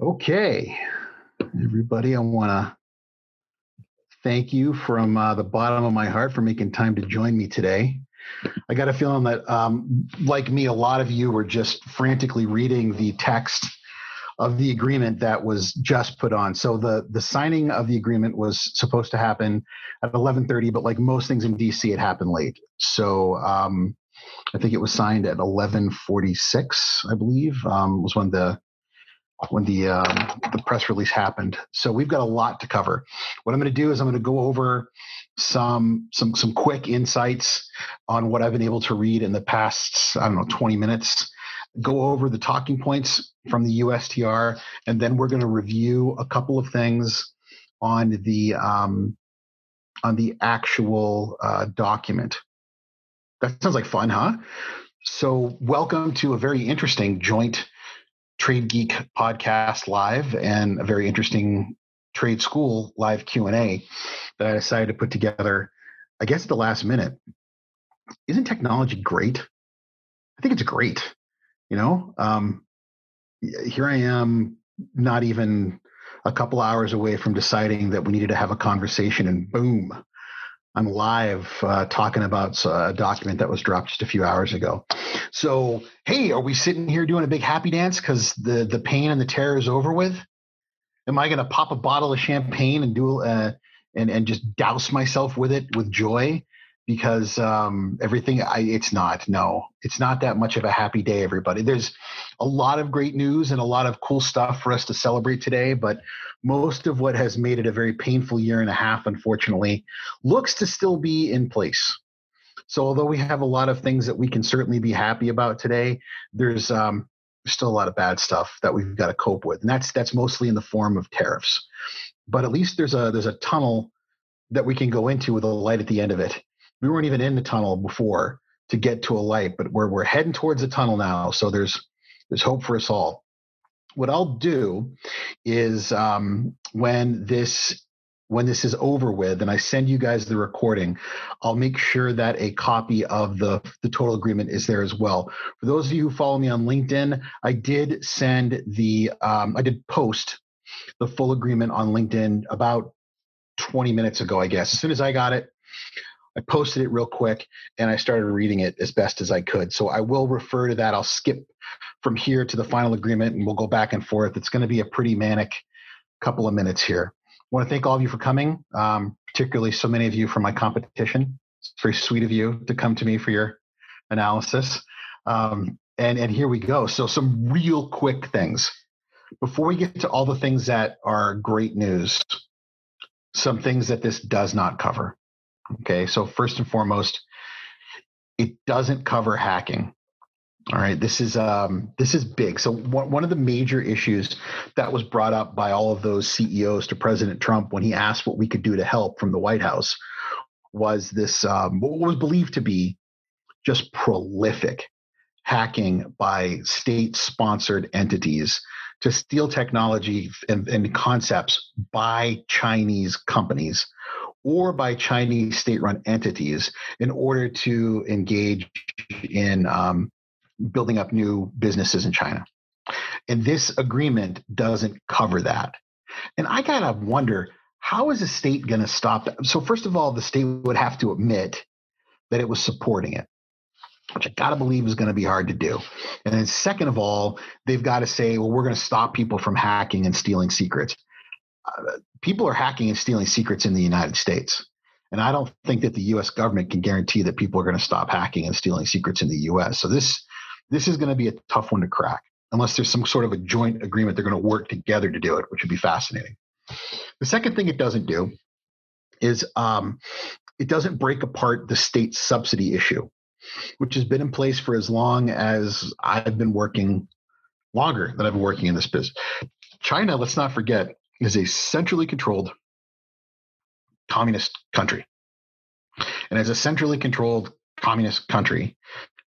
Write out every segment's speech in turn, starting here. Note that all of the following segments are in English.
Okay, everybody, I want to thank you from uh, the bottom of my heart for making time to join me today. I got a feeling that, um, like me, a lot of you were just frantically reading the text of the agreement that was just put on. So the the signing of the agreement was supposed to happen at 11:30, but like most things in DC, it happened late. So um, I think it was signed at 11:46, I believe, um, was when the when the um, the press release happened. So we've got a lot to cover. What I'm going to do is I'm going to go over some some some quick insights on what I've been able to read in the past I don't know 20 minutes. Go over the talking points from the USTR, and then we're going to review a couple of things on the um, on the actual uh, document. That sounds like fun, huh? So, welcome to a very interesting joint Trade Geek podcast live and a very interesting trade school live Q&A that I decided to put together I guess at the last minute. Isn't technology great? I think it's great. You know, um, here I am not even a couple hours away from deciding that we needed to have a conversation and boom, I'm live uh, talking about a document that was dropped just a few hours ago. So, hey, are we sitting here doing a big happy dance because the the pain and the terror is over with? Am I going to pop a bottle of champagne and do uh, and and just douse myself with it with joy? Because um, everything, I, it's not. No, it's not that much of a happy day. Everybody, there's a lot of great news and a lot of cool stuff for us to celebrate today. But most of what has made it a very painful year and a half, unfortunately, looks to still be in place. So, although we have a lot of things that we can certainly be happy about today, there's um, still a lot of bad stuff that we've got to cope with, and that's that's mostly in the form of tariffs. But at least there's a there's a tunnel that we can go into with a light at the end of it. We weren't even in the tunnel before to get to a light, but we're we're heading towards the tunnel now. So there's there's hope for us all what I'll do is um, when this when this is over with and I send you guys the recording, I'll make sure that a copy of the the total agreement is there as well. For those of you who follow me on LinkedIn, I did send the um, I did post the full agreement on LinkedIn about 20 minutes ago, I guess. As soon as I got it, I posted it real quick and I started reading it as best as I could. So I will refer to that. I'll skip from here to the final agreement and we'll go back and forth. It's going to be a pretty manic couple of minutes here. Want to thank all of you for coming, um, particularly so many of you from my competition. It's very sweet of you to come to me for your analysis. Um, and, and here we go. So, some real quick things. Before we get to all the things that are great news, some things that this does not cover. Okay, so first and foremost, it doesn't cover hacking. All right, this is um, this is big. So one, one of the major issues that was brought up by all of those CEOs to President Trump when he asked what we could do to help from the White House was this um, what was believed to be just prolific hacking by state-sponsored entities to steal technology and, and concepts by Chinese companies or by Chinese state run entities in order to engage in um, building up new businesses in China. And this agreement doesn't cover that. And I kind of wonder how is a state going to stop that? So, first of all, the state would have to admit that it was supporting it, which I got to believe is going to be hard to do. And then, second of all, they've got to say, well, we're going to stop people from hacking and stealing secrets uh, people are hacking and stealing secrets in the United States. And I don't think that the US government can guarantee that people are going to stop hacking and stealing secrets in the US. So this this is going to be a tough one to crack unless there's some sort of a joint agreement they're going to work together to do it, which would be fascinating. The second thing it doesn't do is um, it doesn't break apart the state subsidy issue, which has been in place for as long as I've been working, longer than I've been working in this business. China, let's not forget, is a centrally controlled communist country. And as a centrally controlled communist country,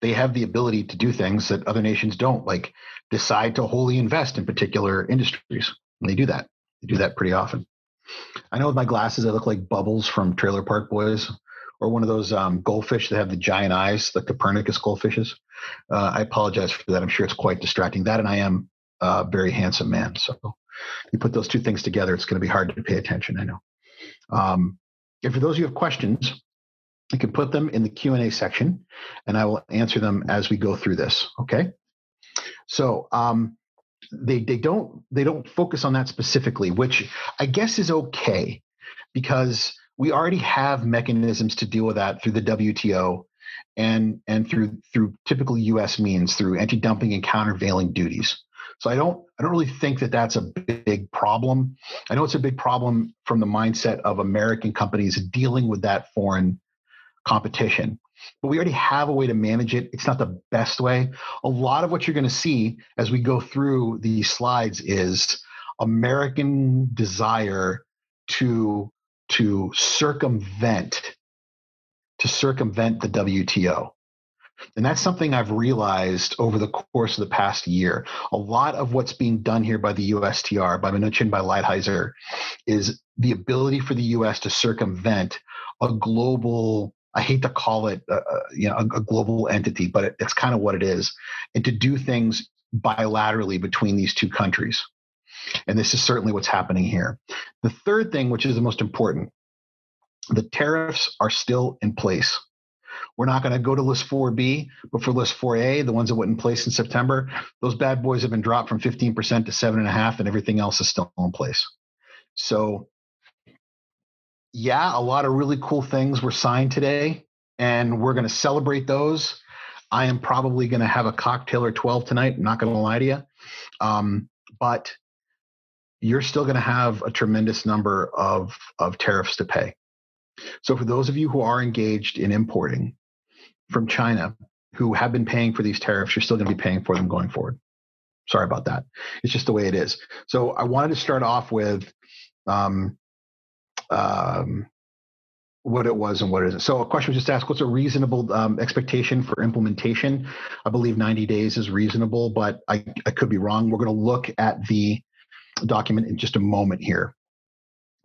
they have the ability to do things that other nations don't, like decide to wholly invest in particular industries. And they do that. They do that pretty often. I know with my glasses, I look like Bubbles from Trailer Park Boys or one of those um, goldfish that have the giant eyes, the Copernicus goldfishes. Uh, I apologize for that. I'm sure it's quite distracting. That and I am a very handsome man. So you put those two things together, it's going to be hard to pay attention. I know. Um, and for those of you who have questions, you can put them in the Q and A section, and I will answer them as we go through this. Okay. So um, they they don't they don't focus on that specifically, which I guess is okay because we already have mechanisms to deal with that through the WTO and and through through typical U.S. means through anti-dumping and countervailing duties. So I don't I don't really think that that's a big problem. I know it's a big problem from the mindset of American companies dealing with that foreign competition. But we already have a way to manage it. It's not the best way. A lot of what you're going to see as we go through these slides is American desire to to circumvent to circumvent the WTO. And that's something I've realized over the course of the past year. A lot of what's being done here by the USTR, by Mnuchin, by Lighthizer, is the ability for the US to circumvent a global, I hate to call it a, you know, a, a global entity, but it, it's kind of what it is, and to do things bilaterally between these two countries. And this is certainly what's happening here. The third thing, which is the most important, the tariffs are still in place. We're not going to go to list 4B, but for list 4A, the ones that went in place in September, those bad boys have been dropped from 15% to 7.5, and everything else is still in place. So, yeah, a lot of really cool things were signed today, and we're going to celebrate those. I am probably going to have a cocktail or 12 tonight, I'm not going to lie to you. Um, but you're still going to have a tremendous number of, of tariffs to pay. So, for those of you who are engaged in importing from China, who have been paying for these tariffs, you're still going to be paying for them going forward. Sorry about that. It's just the way it is. So, I wanted to start off with um, um, what it was and what it isn't. So, a question was just asked what's a reasonable um, expectation for implementation? I believe 90 days is reasonable, but I, I could be wrong. We're going to look at the document in just a moment here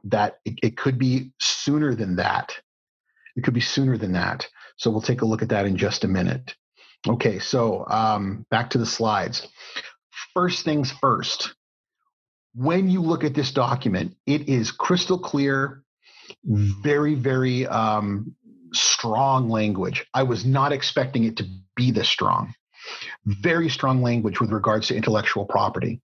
that it, it could be sooner than that. It could be sooner than that. So we'll take a look at that in just a minute. Okay, so um, back to the slides. First things first, when you look at this document, it is crystal clear, very, very um, strong language. I was not expecting it to be this strong. Very strong language with regards to intellectual property.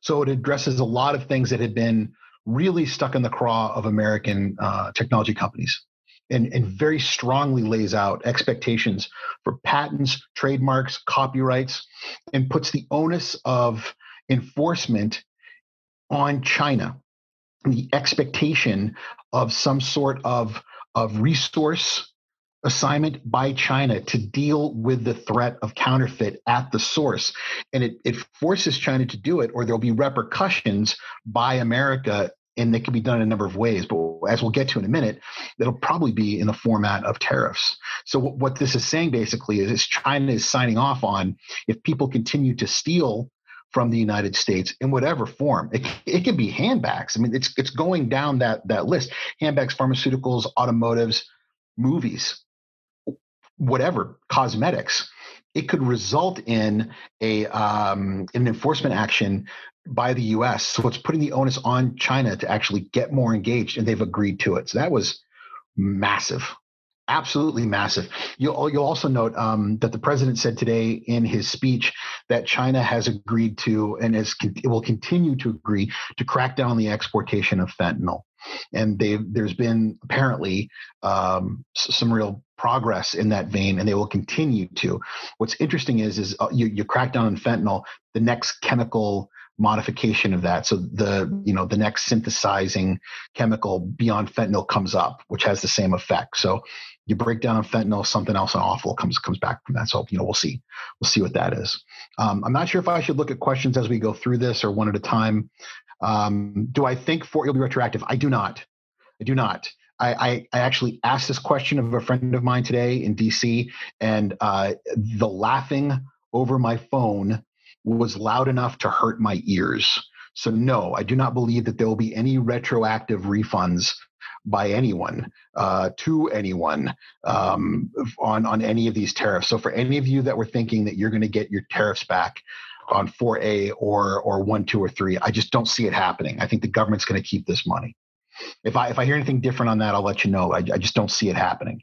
So it addresses a lot of things that had been really stuck in the craw of American uh, technology companies. And, and, very strongly lays out expectations for patents, trademarks, copyrights, and puts the onus of enforcement on China. The expectation of some sort of, of resource assignment by China to deal with the threat of counterfeit at the source. And it, it forces China to do it, or there'll be repercussions by America. And they can be done in a number of ways, but as we'll get to in a minute, it'll probably be in the format of tariffs. So, what this is saying basically is, is China is signing off on if people continue to steal from the United States in whatever form. It, it can be handbags. I mean, it's it's going down that that list: handbags, pharmaceuticals, automotives, movies whatever cosmetics, it could result in a um, an enforcement action by the U.S. So it's putting the onus on China to actually get more engaged, and they've agreed to it. So that was massive, absolutely massive. You'll you'll also note um, that the president said today in his speech that China has agreed to and is will continue to agree to crack down on the exportation of fentanyl and there's been apparently um, some real progress in that vein, and they will continue to. What's interesting is is uh, you, you crack down on fentanyl, the next chemical modification of that so the you know the next synthesizing chemical beyond fentanyl comes up which has the same effect so you break down on fentanyl something else awful comes comes back from that so you know we'll see we'll see what that is um, i'm not sure if i should look at questions as we go through this or one at a time um, do I think for will be retroactive? I do not. I do not. I, I, I, actually asked this question of a friend of mine today in DC, and uh, the laughing over my phone was loud enough to hurt my ears. So, no, I do not believe that there will be any retroactive refunds by anyone uh, to anyone um, on on any of these tariffs. So, for any of you that were thinking that you're going to get your tariffs back, on 4A or or one, two, or three. I just don't see it happening. I think the government's going to keep this money. If I if I hear anything different on that, I'll let you know. I, I just don't see it happening.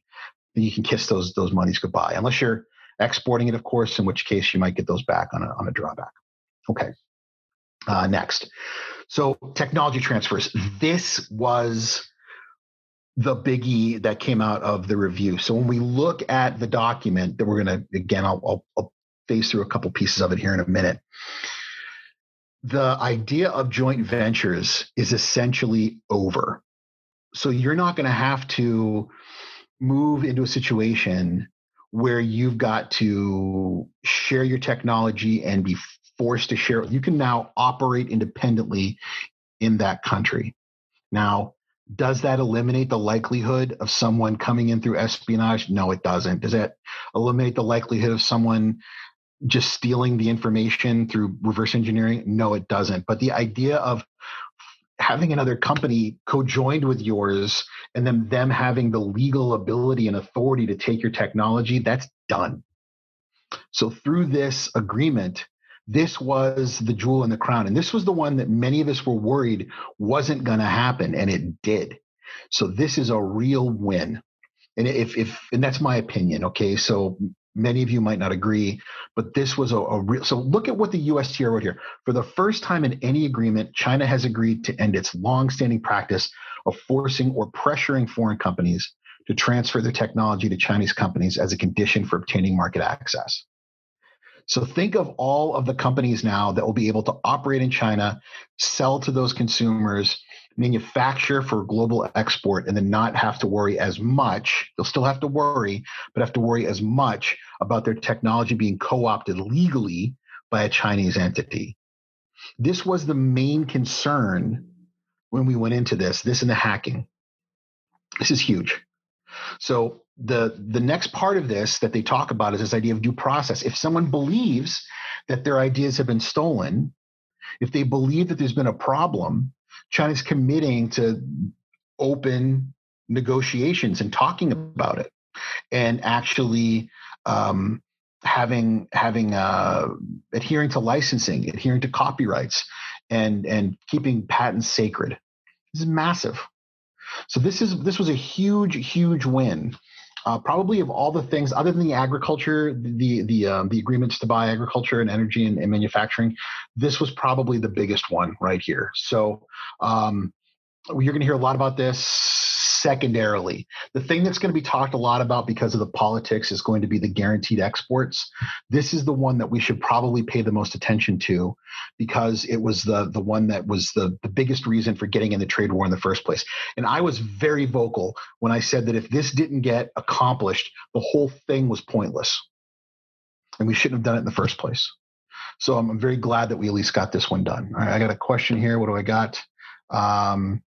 You can kiss those those monies goodbye, unless you're exporting it, of course, in which case you might get those back on a on a drawback. Okay. Uh, next, so technology transfers. This was the biggie that came out of the review. So when we look at the document that we're going to, again, I'll, I'll, I'll phase through a couple pieces of it here in a minute. The idea of joint ventures is essentially over. So you're not going to have to move into a situation where you've got to share your technology and be forced to share. You can now operate independently in that country. Now, does that eliminate the likelihood of someone coming in through espionage? No, it doesn't. Does that eliminate the likelihood of someone just stealing the information through reverse engineering? No, it doesn't. But the idea of having another company co-joined with yours and then them having the legal ability and authority to take your technology, that's done. So through this agreement, this was the jewel in the crown. And this was the one that many of us were worried wasn't going to happen, and it did. So this is a real win. And if, if, and that's my opinion. Okay. So many of you might not agree, but this was a, a real, so look at what the USTR wrote here. For the first time in any agreement, China has agreed to end its long-standing practice of forcing or pressuring foreign companies to transfer their technology to Chinese companies as a condition for obtaining market access. So think of all of the companies now that will be able to operate in China, sell to those consumers, manufacture for global export, and then not have to worry as much. They'll still have to worry, but have to worry as much about their technology being co opted legally by a Chinese entity. This was the main concern when we went into this, this and the hacking. This is huge. So the the next part of this that they talk about is this idea of due process. If someone believes that their ideas have been stolen, if they believe that there's been a problem, China's committing to open negotiations and talking about it, and actually um, having having uh, adhering to licensing, adhering to copyrights, and and keeping patents sacred. This is massive. So this is this was a huge, huge win. Uh, probably of all the things, other than the agriculture, the the um, the agreements to buy agriculture and energy and, and, manufacturing, this was probably the biggest one right here. So um, you're going to hear a lot about this secondarily. The thing that's going to be talked a lot about because of the politics is going to be the guaranteed exports. This is the one that we should probably pay the most attention to because it was the the one that was the, the biggest reason for getting in the trade war in the first place. And I was very vocal when I said that if this didn't get accomplished, the whole thing was pointless. And we shouldn't have done it in the first place. So I'm, I'm very glad that we at least got this one done. All right, I got a question here. What do I got? Um,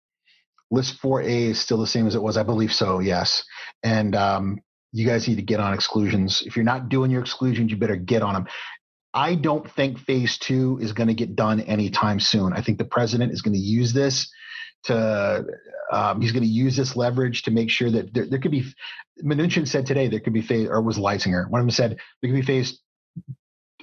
list 4A is still the same as it was. I believe so, yes. And um, you guys need to get on exclusions. If you're not doing your exclusions, you better get on them. I don't think phase two is going to get done anytime soon. I think the president is going to use this to, um, he's going to use this leverage to make sure that there, there could be, Mnuchin said today there could be phase, or was Lighthizer, one of them said there could be phase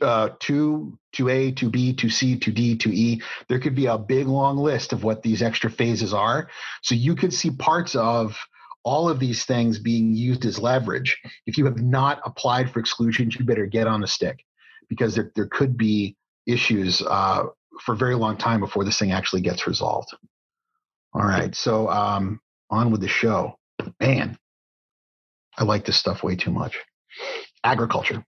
uh, two, two A, two B, two C, two D, two E. There could be a big long list of what these extra phases are. So you could see parts of all of these things being used as leverage. If you have not applied for exclusions, you better get on the stick because there, there could be issues uh, for a very long time before this thing actually gets resolved. All right, so um, on with the show. Man, I like this stuff way too much. Agriculture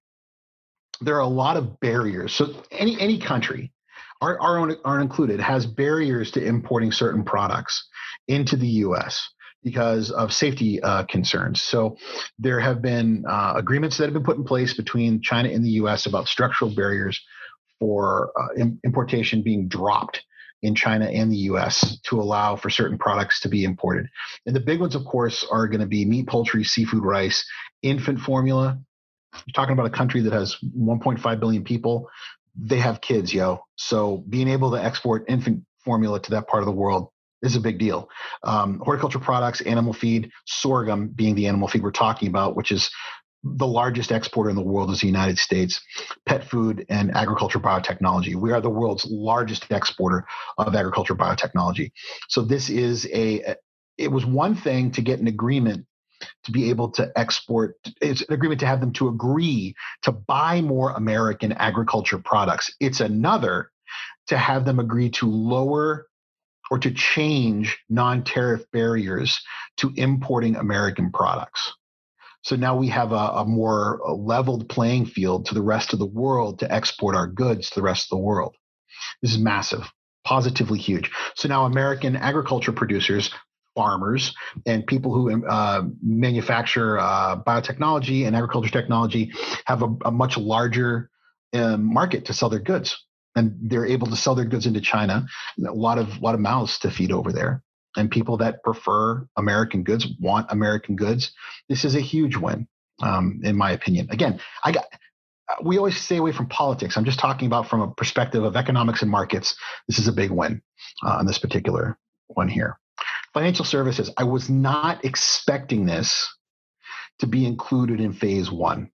there are a lot of barriers. So any any country, our, our own are included, has barriers to importing certain products into the U.S. because of safety uh, concerns. So there have been uh, agreements that have been put in place between China and the U.S. about structural barriers for uh, importation being dropped in China and the US to allow for certain products to be imported. And the big ones, of course, are going to be meat, poultry, seafood, rice, infant formula, you're talking about a country that has 1.5 billion people. They have kids, yo. So being able to export infant formula to that part of the world is a big deal. Um, horticulture products, animal feed, sorghum being the animal feed we're talking about, which is the largest exporter in the world is the United States, pet food and agriculture biotechnology. We are the world's largest exporter of agriculture biotechnology. So this is a, it was one thing to get an agreement to be able to export it's an agreement to have them to agree to buy more american agriculture products. It's another to have them agree to lower or to change non-tariff barriers to importing american products. So now we have a, a more leveled playing field to the rest of the world to export our goods to the rest of the world. This is massive positively huge. So now american agriculture producers farmers and people who uh, manufacture uh, biotechnology and agriculture technology have a, a much larger um, market to sell their goods. And they're able to sell their goods into china. A lot of lot of mouths to feed over there. And people that prefer american goods want american goods. This is a huge win um, in my opinion. Again i got we always stay away from politics. I'm just talking about from a perspective of economics and markets. This is a big win uh, on this particular one here financial services, I was not expecting this to be included in phase one.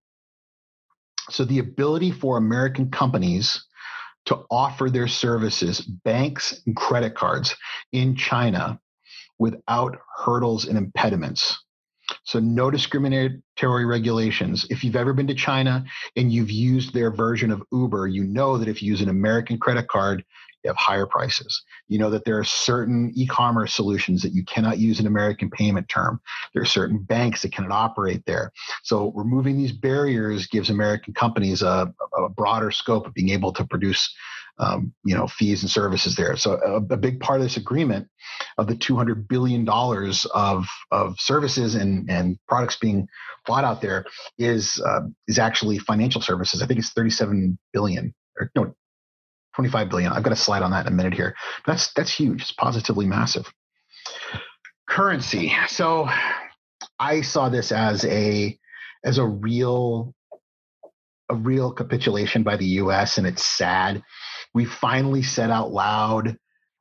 So, the ability for American companies to offer their services, banks and credit cards in China without hurdles and impediments. So, no discriminatory regulations. If you've ever been to China and you've used their version of Uber, you know that if you use an American credit card, you have higher prices. You know that there are certain e-commerce solutions that you cannot use an American payment term. There are certain banks that cannot operate there. So removing these barriers gives American companies a, a broader scope of being able to produce um, you know fees and services there. So a, a, big part of this agreement of the 200 billion dollars of of services and and products being bought out there is uh, is actually financial services. I think it's 37 billion or no 25 billion. I've got a slide on that in a minute here. That's that's huge. It's positively massive. Currency. So I saw this as a as a real a real capitulation by the US and it's sad. We finally said out loud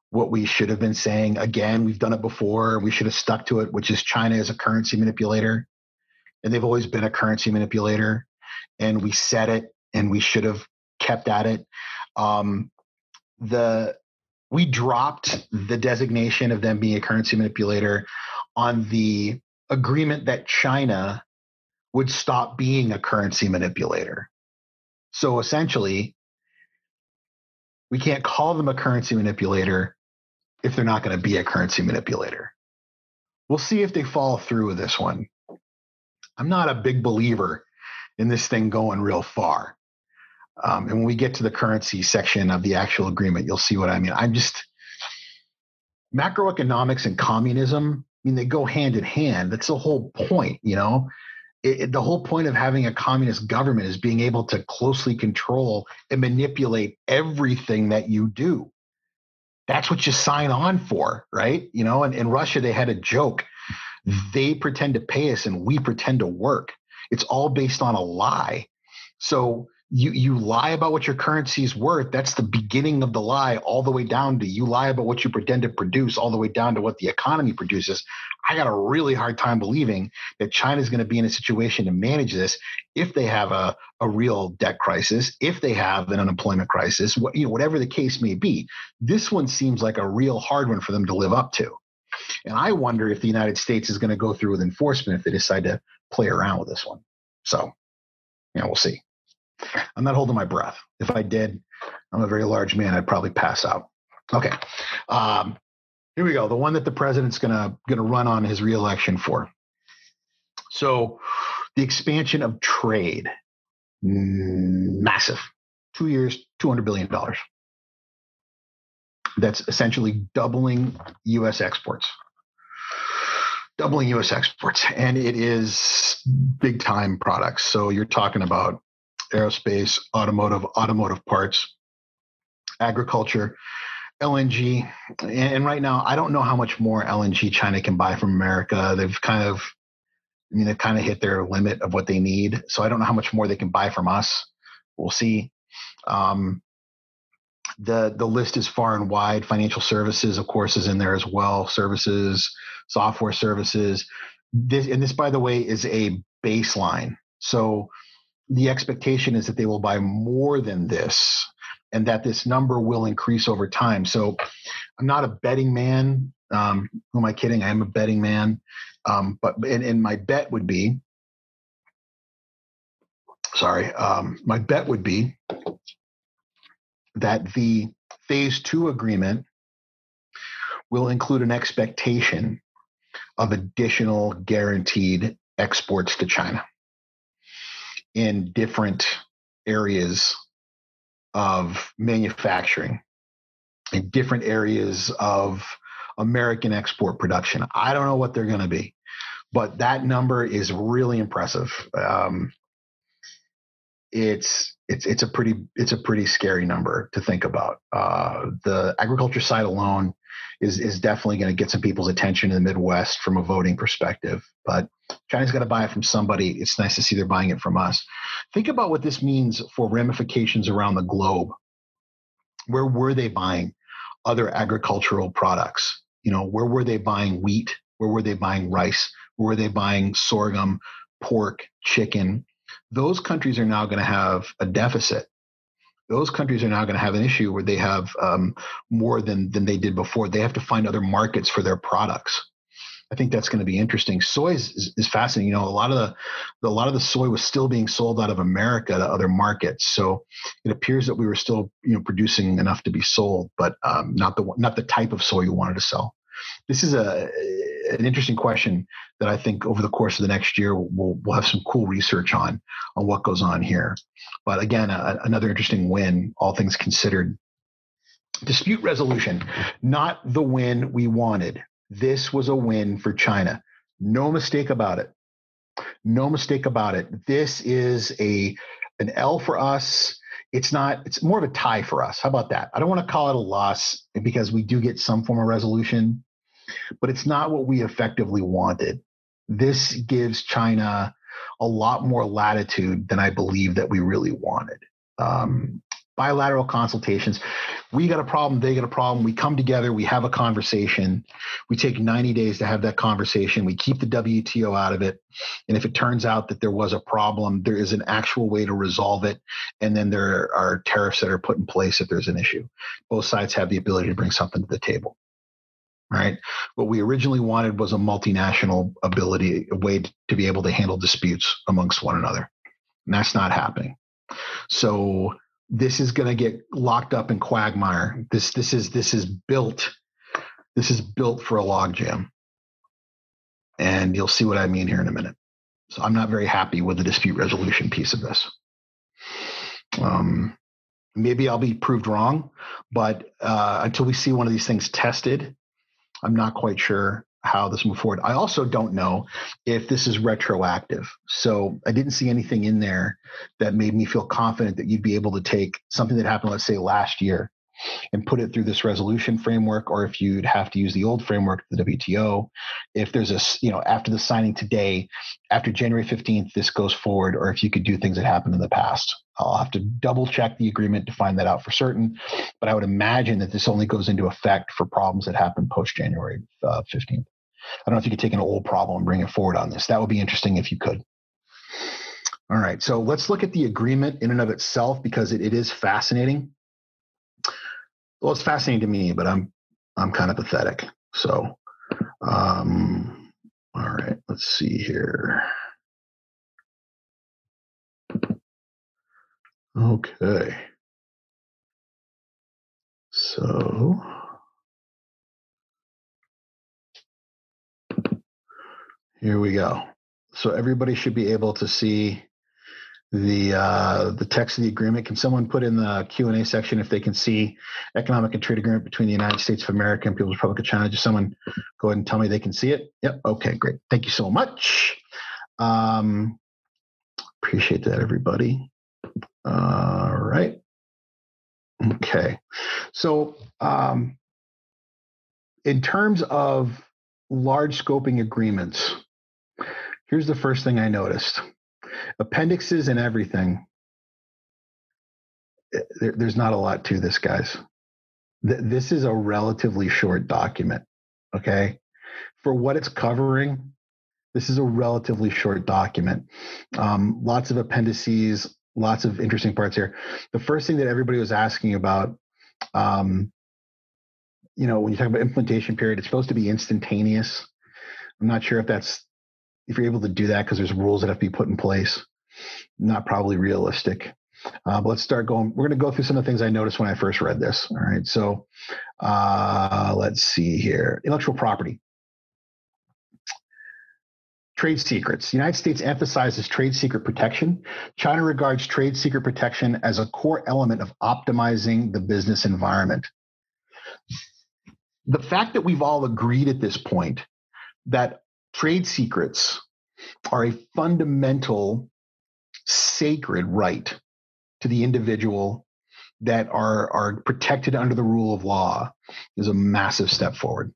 what we should have been saying. Again, we've done it before. We should have stuck to it, which is China is a currency manipulator. And they've always been a currency manipulator. And we said it and we should have kept at it. Um, the we dropped the designation of them being a currency manipulator on the agreement that China would stop being a currency manipulator. So essentially, we can't call them a currency manipulator if they're not going to be a currency manipulator. We'll see if they follow through with this one. I'm not a big believer in this thing going real far. Um, and when we get to the currency section of the actual agreement, you'll see what I mean. I'm just macroeconomics and communism. I mean, they go hand in hand. That's the whole point, you know. It, it, the whole point of having a communist government is being able to closely control and manipulate everything that you do. That's what you sign on for, right? You know, and in Russia, they had a joke. They pretend to pay us and we pretend to work. It's all based on a lie. So you you lie about what your currency is worth. That's the beginning of the lie all the way down to you lie about what you pretend to produce all the way down to what the economy produces. I got a really hard time believing that china is going to be in a situation to manage this if they have a, a real debt crisis if they have an unemployment crisis what, you know whatever the case may be. This one seems like a real hard one for them to live up to. And i wonder if the united states is going to go through with enforcement if they decide to play around with this one. So yeah we'll see I'm not holding my breath. If I did, I'm a very large man. I'd probably pass out. Okay. Um, here we go. The one that the president's gonna gonna run on his reelection for. So, the expansion of trade, massive. Two years, two hundred billion dollars. That's essentially doubling U.S. exports. Doubling U.S. exports, and it is big time products. So you're talking about aerospace, automotive, automotive parts, agriculture, LNG. And right now, I don't know how much more LNG China can buy from America. They've kind of, I mean, they've kind of hit their limit of what they need. So I don't know how much more they can buy from us. We'll see. Um, the the list is far and wide. Financial services, of course, is in there as well. Services, software services. This and this, by the way, is a baseline So the expectation is that they will buy more than this and that this number will increase over time. So I'm not a betting man. Um, who am I kidding? I am a betting man. Um, but and, and, my bet would be, sorry, um, my bet would be that the phase two agreement will include an expectation of additional guaranteed exports to China in different areas of manufacturing, in different areas of American export production. I don't know what they're going to be, but that number is really impressive. Um, it's it's it's a pretty it's a pretty scary number to think about. Uh, the agriculture side alone is is definitely going to get some people's attention in the Midwest from a voting perspective. But China's got to buy it from somebody. It's nice to see they're buying it from us. Think about what this means for ramifications around the globe. Where were they buying other agricultural products? You know, where were they buying wheat? Where were they buying rice? Where were they buying sorghum, pork, chicken? Those countries are now going to have a deficit. Those countries are now going to have an issue where they have um, more than than they did before. They have to find other markets for their products. I think that's going to be interesting. Soy is, is, fascinating. You know, a lot of the, the, a lot of the soy was still being sold out of America to other markets. So it appears that we were still you know producing enough to be sold, but um, not the not the type of soy you wanted to sell. This is a an interesting question that I think over the course of the next year we'll we'll have some cool research on on what goes on here. But again, a, another interesting win, all things considered. Dispute resolution, not the win we wanted. This was a win for China. No mistake about it. No mistake about it. This is a an L for us. It's not, it's more of a tie for us. How about that? I don't want to call it a loss because we do get some form of resolution but it's not what we effectively wanted. This gives China a lot more latitude than I believe that we really wanted. Um, bilateral consultations. We got a problem, they got a problem. We come together, we have a conversation. We take 90 days to have that conversation. We keep the WTO out of it. And if it turns out that there was a problem, there is an actual way to resolve it. And then there are tariffs that are put in place if there's an issue. Both sides have the ability to bring something to the table right? What we originally wanted was a multinational ability, a way to be able to handle disputes amongst one another. And that's not happening. So this is going to get locked up in quagmire. This this is this is built this is built for a logjam. And you'll see what I mean here in a minute. So I'm not very happy with the dispute resolution piece of this. Um, maybe I'll be proved wrong, but uh, until we see one of these things tested, I'm not quite sure how this move forward. I also don't know if this is retroactive. So I didn't see anything in there that made me feel confident that you'd be able to take something that happened, let's say last year, and put it through this resolution framework, or if you'd have to use the old framework, the WTO. If there's a, you know, after the signing today, after January 15th, this goes forward, or if you could do things that happened in the past. I'll have to double check the agreement to find that out for certain. But I would imagine that this only goes into effect for problems that happen post January uh, 15th. I don't know if you could take an old problem and bring it forward on this. That would be interesting if you could. All right, so let's look at the agreement in and of itself because it, it is fascinating. Well, it's fascinating to me, but I'm I'm kind of pathetic. So, um, all right, let's see here. Okay. So here we go. So everybody should be able to see the uh, the text of the agreement. Can someone put in the Q and A section if they can see economic and trade agreement between the United States of America and People's Republic of China? Just someone go ahead and tell me they can see it. Yep. Okay. Great. Thank you so much. Um, appreciate that, everybody. All right. Okay. So, um, in terms of large scoping agreements, here's the first thing I noticed appendixes and everything. Eh, there, there's not a lot to this, guys. This is a relatively short document. Okay. For what it's covering, This is a relatively short document. Um, lots of appendices, lots of interesting parts here. The first thing that everybody was asking about, um, you know, when you talk about implementation period, it's supposed to be instantaneous. I'm not sure if that's if you're able to do that because there's rules that have to be put in place. Not probably realistic. Uh, but let's start going. We're going to go through some of the things I noticed when I first read this. All right. So uh, let's see here intellectual property. Trade secrets. The United States emphasizes trade secret protection. China regards trade secret protection as a core element of optimizing the business environment. The fact that we've all agreed at this point that trade secrets are a fundamental sacred right to the individual that are are protected under the rule of law is a massive step forward.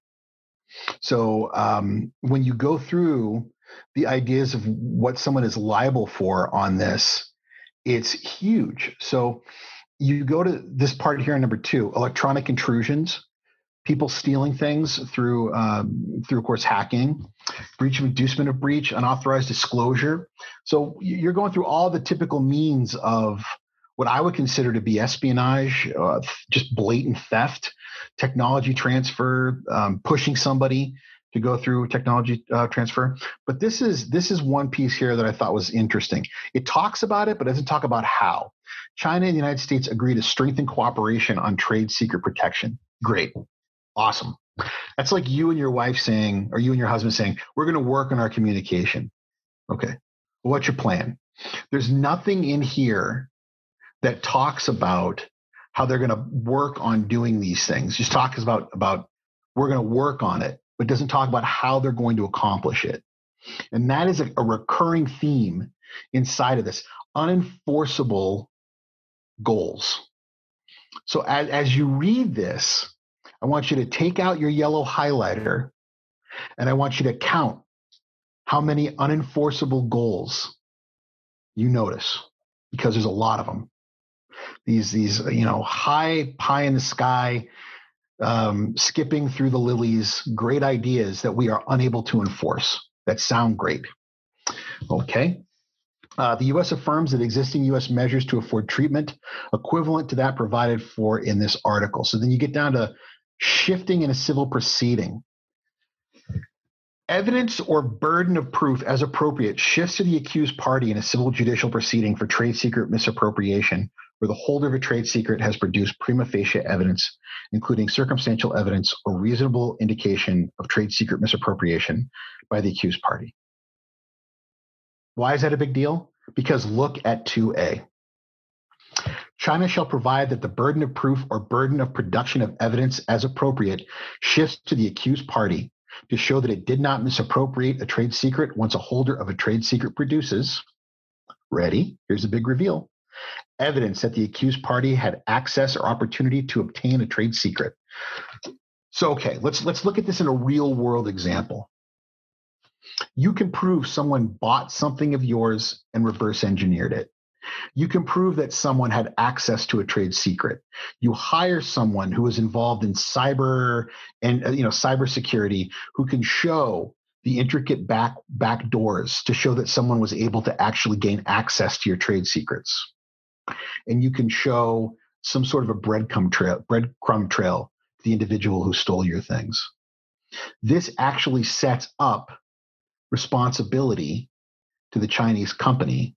So um, when you go through the ideas of what someone is liable for on this, it's huge. So you go to this part here, number two, electronic intrusions, people stealing things through um, through of course hacking, breach of inducement of breach, unauthorized disclosure. So you're going through all the typical means of what I would consider to be espionage, uh, just blatant theft, technology transfer, um, pushing somebody to go through technology uh, transfer. But this is this is one piece here that I thought was interesting. It talks about it, but doesn't talk about how. China and the United States agree to strengthen cooperation on trade secret protection. Great, awesome. That's like you and your wife saying, or you and your husband saying, "We're going to work on our communication." Okay, what's your plan? There's nothing in here that talks about how they're going to work on doing these things. Just talks about about we're going to work on it, but doesn't talk about how they're going to accomplish it. And that is a, a recurring theme inside of this unenforceable goals. So as, as you read this, I want you to take out your yellow highlighter and I want you to count how many unenforceable goals you notice because there's a lot of them these these you know high pie in the sky um, skipping through the lilies great ideas that we are unable to enforce that sound great okay uh, the U.S. affirms that existing U.S. measures to afford treatment equivalent to that provided for in this article. So then you get down to shifting in a civil proceeding. Evidence or burden of proof as appropriate shifts to the accused party in a civil judicial proceeding for trade secret misappropriation where the holder of a trade secret has produced prima facie evidence, including circumstantial evidence or reasonable indication of trade secret misappropriation by the accused party. Why is that a big deal? Because look at 2A. China shall provide that the burden of proof or burden of production of evidence as appropriate shifts to the accused party to show that it did not misappropriate a trade secret once a holder of a trade secret produces. Ready? Here's a big reveal evidence that the accused party had access or opportunity to obtain a trade secret. So okay, let's let's look at this in a real world example. You can prove someone bought something of yours and reverse engineered it. You can prove that someone had access to a trade secret. You hire someone who is involved in cyber and uh, you know cybersecurity who can show the intricate back back doors to show that someone was able to actually gain access to your trade secrets and you can show some sort of a breadcrumb trail, breadcrumb trail to the individual who stole your things. This actually sets up responsibility to the Chinese company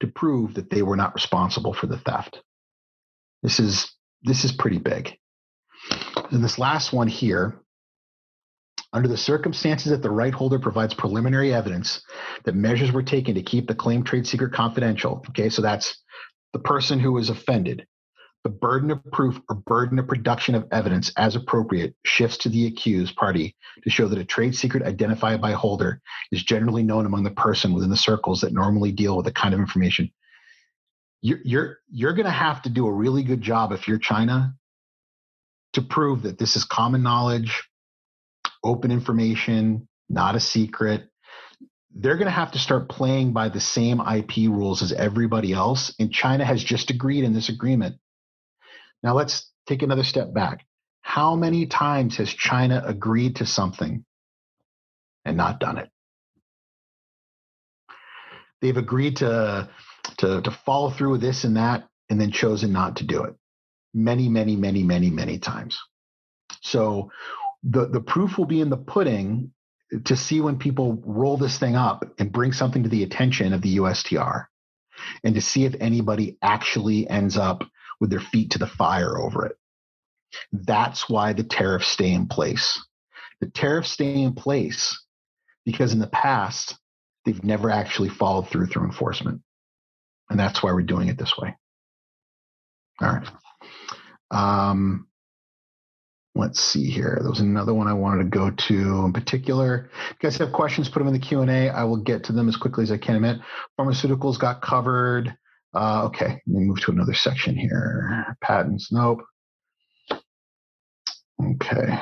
to prove that they were not responsible for the theft. This is this is pretty big. And this last one here, under the circumstances that the right holder provides preliminary evidence that measures were taken to keep the claimed trade secret confidential. Okay, so that's the person who is offended. The burden of proof or burden of production of evidence as appropriate shifts to the accused party to show that a trade secret identified by holder is generally known among the person within the circles that normally deal with the kind of information. You're you're, you're going to have to do a really good job if you're China to prove that this is common knowledge, open information, not a secret, they're going to have to start playing by the same IP rules as everybody else. And China has just agreed in this agreement. Now let's take another step back. How many times has China agreed to something and not done it? they've agreed to to to follow through with this and that, and then chosen not to do it many, many, many, many, many times. So the the proof will be in the pudding to see when people roll this thing up and bring something to the attention of the USTR and to see if anybody actually ends up with their feet to the fire over it. That's why the tariffs stay in place. The tariffs stay in place because in the past, they've never actually followed through through enforcement. And that's why we're doing it this way. All right. Um, let's see here. There was another one I wanted to go to in particular. If you guys have questions, put them in the Q&A. I will get to them as quickly as I can. Pharmaceuticals got covered. Uh, okay, let me move to another section here. Patents, nope. Okay.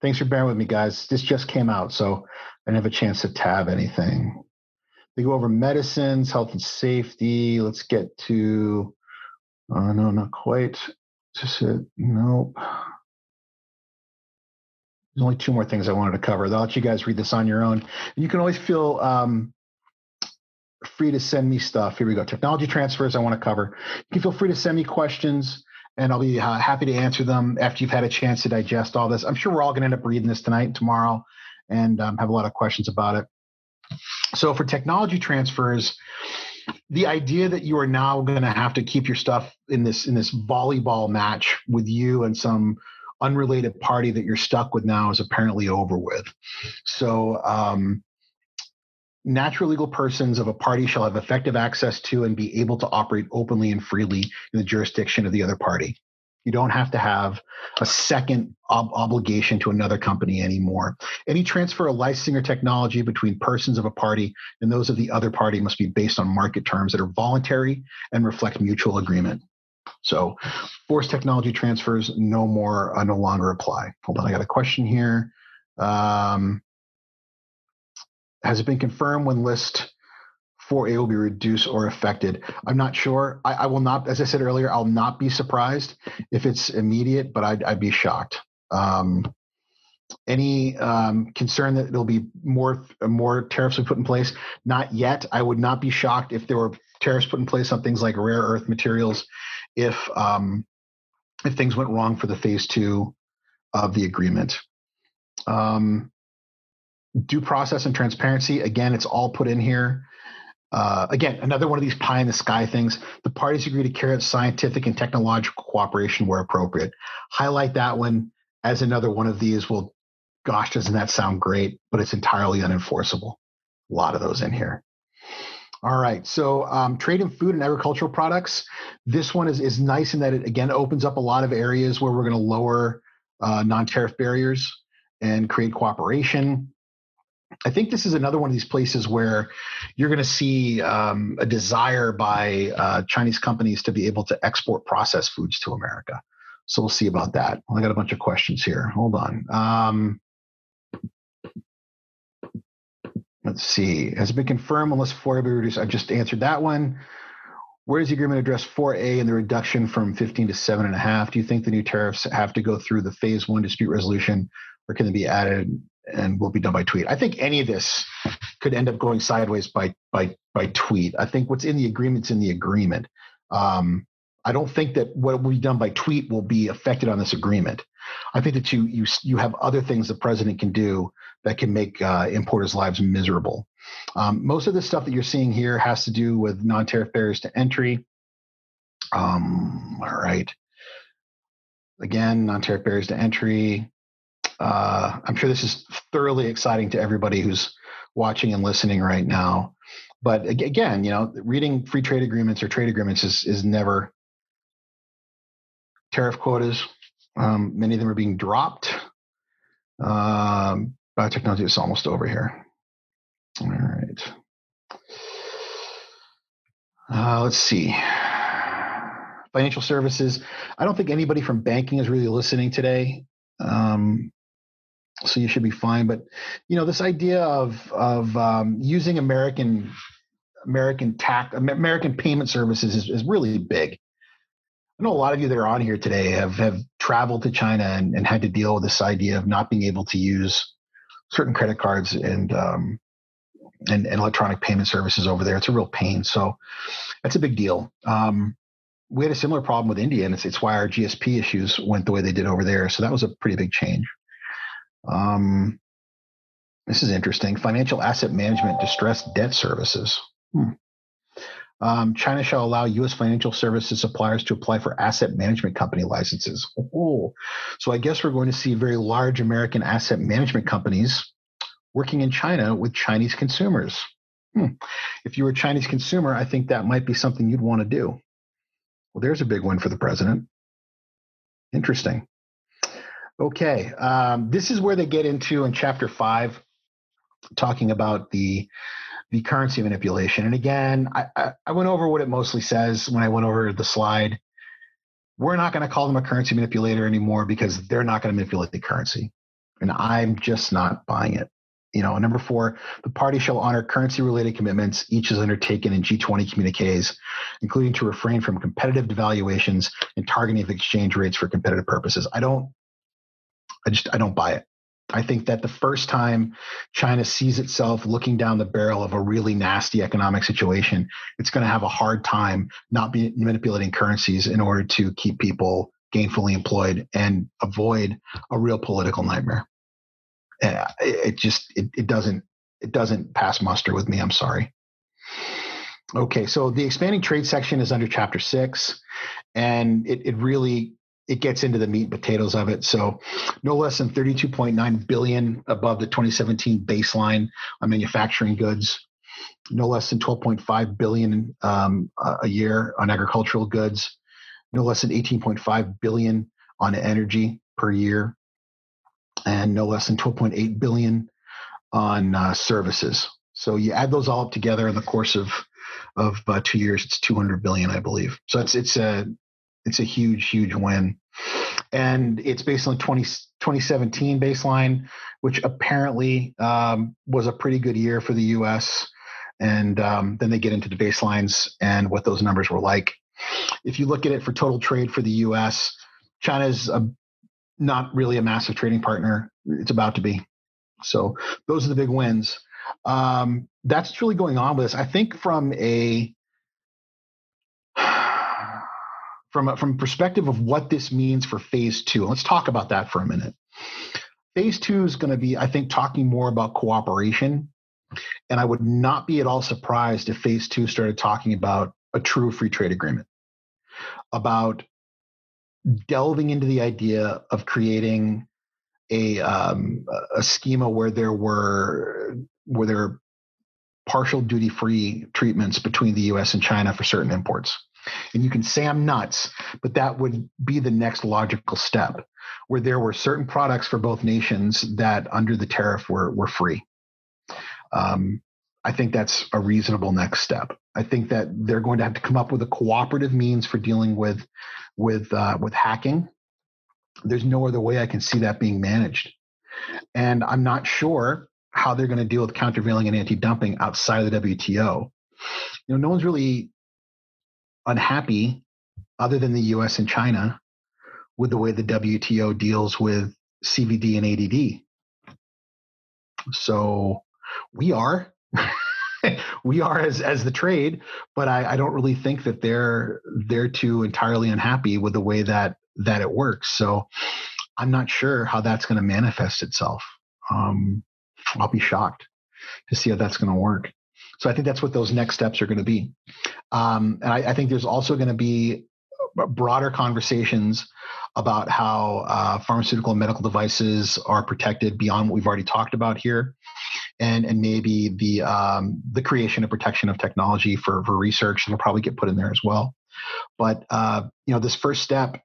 Thanks for bearing with me, guys. This just came out, so I didn't have a chance to tab anything. They go over medicines, health and safety. Let's get to, oh, no, not quite. Just it. Nope. There's only two more things I wanted to cover. I'll let you guys read this on your own. You can always feel um, free to send me stuff. Here we go. Technology transfers I want to cover. You can feel free to send me questions and I'll be uh, happy to answer them after you've had a chance to digest all this. I'm sure we're all going to end up reading this tonight and tomorrow and um, have a lot of questions about it. So, for technology transfers, the idea that you are now going to have to keep your stuff in this in this volleyball match with you and some unrelated party that you're stuck with now is apparently over with. So, um, natural legal persons of a party shall have effective access to and be able to operate openly and freely in the jurisdiction of the other party. You don't have to have a second ob- obligation to another company anymore. Any transfer of licensing or technology between persons of a party and those of the other party must be based on market terms that are voluntary and reflect mutual agreement. So, forced technology transfers no more, uh, no longer apply. Hold on, I got a question here. Um, has it been confirmed when list 4A will be reduced or affected? I'm not sure. I, I will not, as I said earlier, I'll not be surprised if it's immediate, but I'd, I'd be shocked. Um, any um, concern that there'll be more more tariffs put in place? Not yet. I would not be shocked if there were tariffs put in place on things like rare earth materials, if um, if things went wrong for the phase two of the agreement. Um, due process and transparency again it's all put in here. Uh, again another one of these pie in the sky things. The parties agree to carry out scientific and technological cooperation where appropriate. Highlight that one as another one of these. Well gosh doesn't that sound great? But it's entirely unenforceable. A lot of those in here. All right so um, trade in food and agricultural products. This one is, is nice in that it again opens up a lot of areas where we're going to lower uh, non-tariff barriers and create cooperation I think this is another one of these places where you're going to see um, a desire by uh, Chinese companies to be able to export processed foods to America. So we'll see about that. I got a bunch of questions here. Hold on. Um, let's see. Has it been confirmed unless 4A be reduced? I just answered that one. Where does the agreement address 4A and the reduction from 15 to 7.5? Do you think the new tariffs have to go through the phase one dispute resolution or can they be added and will be done by tweet. I think any of this could end up going sideways by by by tweet. I think what's in the agreement's in the agreement. Um, I don't think that what will be done by tweet will be affected on this agreement. I think that you you you have other things the president can do that can make uh, importers' lives miserable. Um, most of the stuff that you're seeing here has to do with non-tariff barriers to entry. Um, all right. Again, non-tariff barriers to entry. Uh, I'm sure this is thoroughly exciting to everybody who's watching and listening right now. But again, you know, reading free trade agreements or trade agreements is is never tariff quotas. Um, many of them are being dropped. Um, biotechnology is almost over here. All right. Uh, let's see. Financial services. I don't think anybody from banking is really listening today. Um, so you should be fine. But you know, this idea of of um, using American American tax American payment services is, is really big. I know a lot of you that are on here today have have traveled to China and, and had to deal with this idea of not being able to use certain credit cards and um, and, and electronic payment services over there. It's a real pain. So that's a big deal. Um, we had a similar problem with India, and it's, it's why our GSP issues went the way they did over there. So that was a pretty big change. Um, this is interesting. Financial asset management distressed debt services. Hmm. Um, China shall allow U.S. financial services suppliers to apply for asset management company licenses. Oh, so I guess we're going to see very large American asset management companies working in China with Chinese consumers. Hmm. If you were a Chinese consumer, I think that might be something you'd want to do. Well, there's a big one for the president. Interesting. Okay, um, this is where they get into in chapter five, talking about the the currency manipulation. And again, I, I, I went over what it mostly says when I went over the slide. We're not going to call them a currency manipulator anymore because they're not going to manipulate the currency. And I'm just not buying it. You know, number four, the party shall honor currency related commitments each is undertaken in G20 communiques, including to refrain from competitive devaluations and targeting of exchange rates for competitive purposes. I don't, I just, I don't buy it. I think that the first time China sees itself looking down the barrel of a really nasty economic situation, it's going to have a hard time not be manipulating currencies in order to keep people gainfully employed and avoid a real political nightmare. Uh, it just it, it doesn't it doesn't pass muster with me. I'm sorry. Okay, so the expanding trade section is under chapter six, and it, it really it gets into the meat and potatoes of it. So no less than 32.9 billion above the 2017 baseline on manufacturing goods, no less than 12.5 billion um, a year on agricultural goods, no less than 18.5 billion on energy per year, and no less than 12.8 billion on uh, services. So you add those all up together in the course of of uh, two years, it's 200 billion, I believe. So it's it's a it's a huge, huge win. And it's based on 20, 2017 baseline, which apparently um, was a pretty good year for the US. And um, then they get into the baselines and what those numbers were like. If you look at it for total trade for the US, China's a, not really a massive trading partner. It's about to be. So those are the big wins. Um, that's what's really going on with this. I think from a from a, from perspective of what this means for phase two. Let's talk about that for a minute. Phase two is going to be, I think, talking more about cooperation. And I would not be at all surprised if phase two started talking about a true free trade agreement, about delving into the idea of creating a um, a schema where there were where there are partial duty free treatments between the U.S. and China for certain imports. And you can say I'm nuts, but that would be the next logical step where there were certain products for both nations that under the tariff were, were free. Um, I think that's a reasonable next step. I think that they're going to have to come up with a cooperative means for dealing with with uh, with hacking. There's no other way I can see that being managed, and I'm not sure how they're going to deal with countervailing and anti-dumping outside of the WTO. You know, no one's really unhappy, other than the US and China, with the way the WTO deals with CVD and ADD. So we are. we are as as the trade, but I, I don't really think that they're they're too entirely unhappy with the way that that it works. So I'm not sure how that's going to manifest itself. Um, I'll be shocked to see how that's going to work. So I think that's what those next steps are going to be. Um, and I, I, think there's also going to be broader conversations about how uh, pharmaceutical and medical devices are protected beyond what we've already talked about here, and and maybe the um, the creation and protection of technology for for research will probably get put in there as well. But uh, you know, this first step,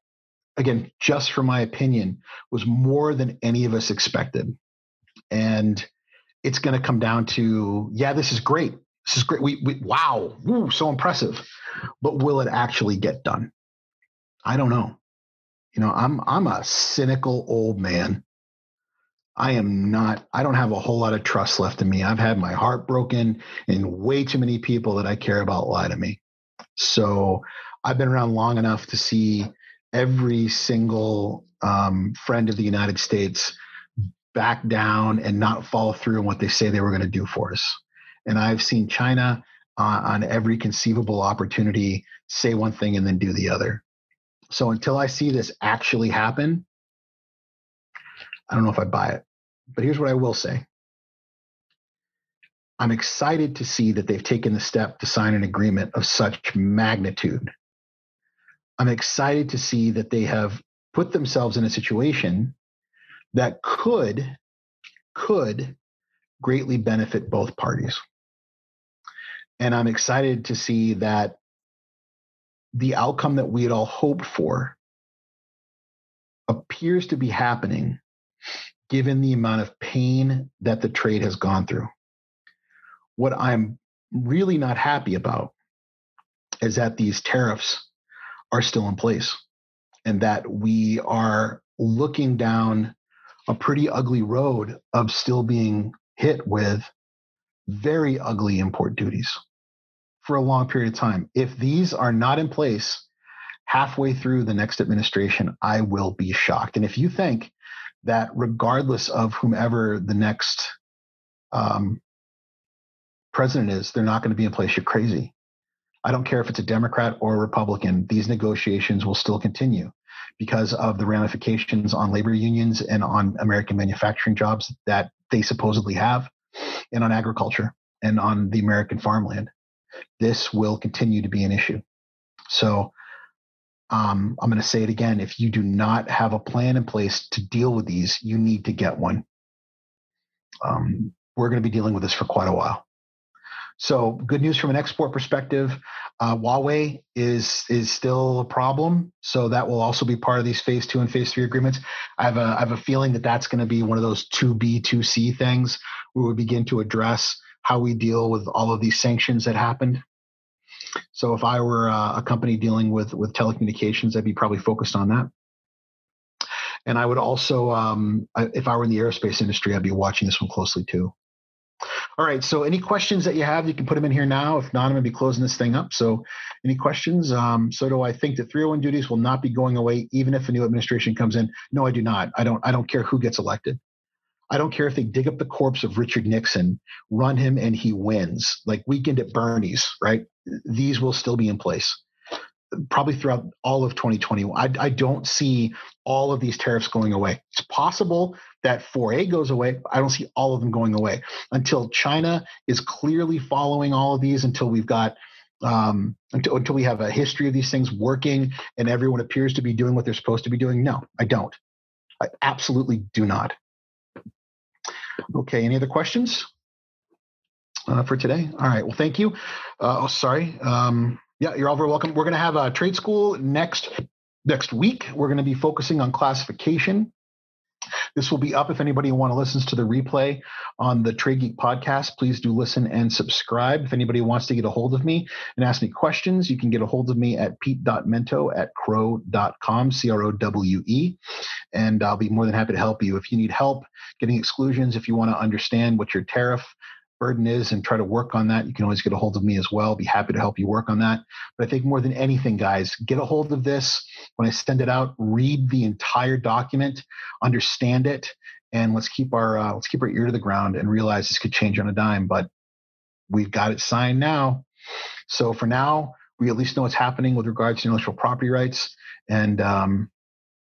again, just for my opinion, was more than any of us expected, and it's going to come down to yeah, this is great. This is great. We, we wow, so impressive. But will it actually get done? I don't know. You know, I'm I'm a cynical old man. I am not, I don't have a whole lot of trust left in me. I've had my heart broken, and way too many people that I care about lie to me. So I've been around long enough to see every single um, friend of the United States back down and not follow through on what they say they were going to do for us. And I've seen China uh, on every conceivable opportunity say one thing and then do the other. So until I see this actually happen, I don't know if I buy it. But here's what I will say I'm excited to see that they've taken the step to sign an agreement of such magnitude. I'm excited to see that they have put themselves in a situation that could could greatly benefit both parties. And I'm excited to see that the outcome that we had all hoped for appears to be happening given the amount of pain that the trade has gone through. What I'm really not happy about is that these tariffs are still in place and that we are looking down a pretty ugly road of still being hit with very ugly import duties for a long period of time. If these are not in place halfway through the next administration, I will be shocked. And if you think that regardless of whomever the next um, president is, they're not going to be in place, you're crazy. I don't care if it's a Democrat or a Republican, these negotiations will still continue because of the ramifications on labor unions and on American manufacturing jobs that they supposedly have, and on agriculture and on the American farmland. This will continue to be an issue. So um, I'm going to say it again. If you do not have a plan in place to deal with these, you need to get one. Um, we're going to be dealing with this for quite a while. So, good news from an export perspective. Uh, Huawei is is still a problem, so that will also be part of these phase two and phase three agreements. I have a I have a feeling that that's going to be one of those two B two C things where we begin to address how we deal with all of these sanctions that happened. So, if I were a, a company dealing with with telecommunications, I'd be probably focused on that. And I would also, um, if I were in the aerospace industry, I'd be watching this one closely too. All right. So, any questions that you have, you can put them in here now. If not, I'm going to be closing this thing up. So, any questions? Um, so, do I think that 301 duties will not be going away even if a new administration comes in? No, I do not. I don't. I don't care who gets elected. I don't care if they dig up the corpse of Richard Nixon, run him, and he wins. Like weekend at Bernie's, right? These will still be in place probably throughout all of 2021. I, I, don't see all of these tariffs going away. It's possible that 4A goes away. I don't see all of them going away until China is clearly following all of these, until we've got. Um, until, until we have a history of these things working and everyone appears to be doing what they're supposed to be doing. No, I don't. I absolutely do not. Okay, any other questions uh, for today? All right, well, thank you. Uh, oh, sorry. Um, yeah, you're all very welcome. We're going to have a trade school next next week. We're going to be focusing on classification. This will be up if anybody want to listen to the replay on the Trade Geek podcast. Please do listen and subscribe. If anybody wants to get a hold of me and ask me questions, you can get a hold of me at pete.mento at crowe.com, C R O W E, and I'll be more than happy to help you. If you need help getting exclusions, if you want to understand what your tariff burden is and try to work on that, you can always get a hold of me as well. Be happy to help you work on that. But I think more than anything, guys, get a hold of this. When I send it out, read the entire document, understand it, and let's keep our uh, let's keep our ear to the ground and realize this could change on a dime. But we've got it signed now. So for now, we at least know what's happening with regards to intellectual property rights, and um,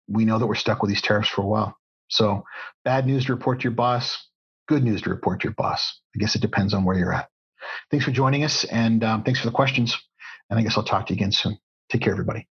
we know that we're stuck with these tariffs for a while. So bad news to report to your boss good news to report to your boss. I guess it depends on where you're at. Thanks for joining us, and um, thanks for the questions. And I guess I'll talk to you again soon. Take care, everybody.